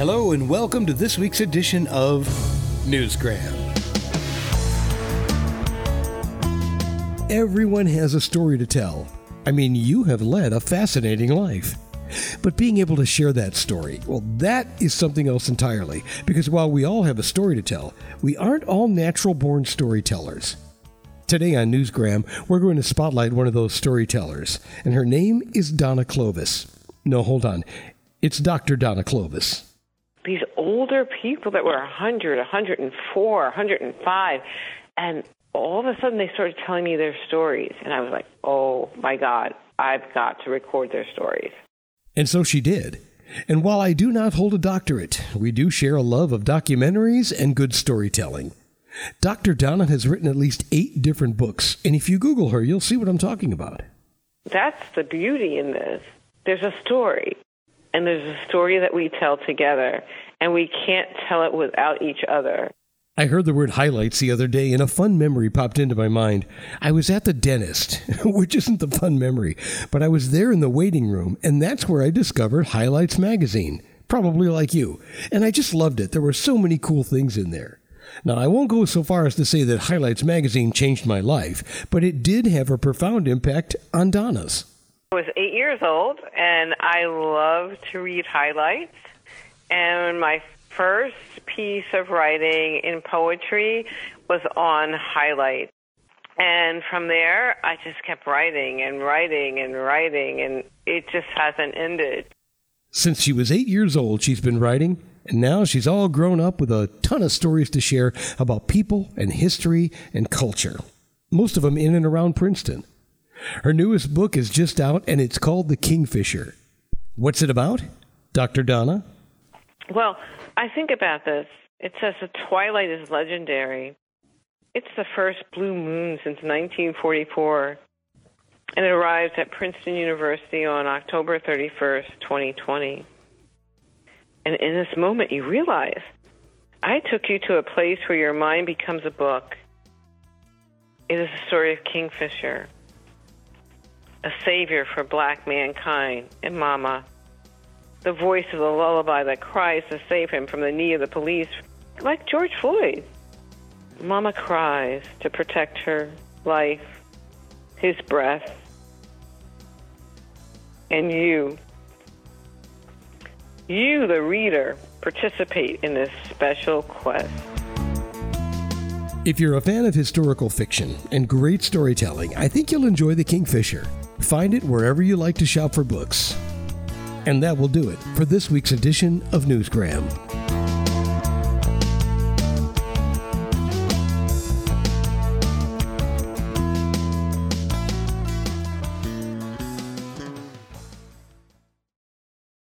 Hello, and welcome to this week's edition of Newsgram. Everyone has a story to tell. I mean, you have led a fascinating life. But being able to share that story, well, that is something else entirely. Because while we all have a story to tell, we aren't all natural born storytellers. Today on Newsgram, we're going to spotlight one of those storytellers, and her name is Donna Clovis. No, hold on. It's Dr. Donna Clovis. Older people that were 100, 104, 105, and all of a sudden they started telling me their stories. And I was like, oh my God, I've got to record their stories. And so she did. And while I do not hold a doctorate, we do share a love of documentaries and good storytelling. Dr. Donna has written at least eight different books, and if you Google her, you'll see what I'm talking about. That's the beauty in this. There's a story, and there's a story that we tell together, and we can't tell it without each other. I heard the word highlights the other day, and a fun memory popped into my mind. I was at the dentist, which isn't the fun memory, but I was there in the waiting room, and that's where I discovered Highlights magazine, probably like you. And I just loved it. There were so many cool things in there. Now, I won't go so far as to say that Highlights magazine changed my life, but it did have a profound impact on Donna's. I was eight years old, and I loved to read highlights. And my first piece of writing in poetry was on highlights. And from there, I just kept writing and writing and writing, and it just hasn't ended. Since she was eight years old, she's been writing and now she's all grown up with a ton of stories to share about people and history and culture, most of them in and around Princeton. Her newest book is just out and it's called The Kingfisher. What's it about, Dr. Donna? Well, I think about this. It says the twilight is legendary. It's the first blue moon since 1944, and it arrives at Princeton University on October 31st, 2020. And in this moment, you realize I took you to a place where your mind becomes a book. It is the story of Kingfisher, a savior for black mankind, and Mama, the voice of the lullaby that cries to save him from the knee of the police, like George Floyd. Mama cries to protect her life, his breath, and you you, the reader, participate in this special quest. If you're a fan of historical fiction and great storytelling, I think you'll enjoy The Kingfisher. Find it wherever you like to shop for books. And that will do it for this week's edition of Newsgram.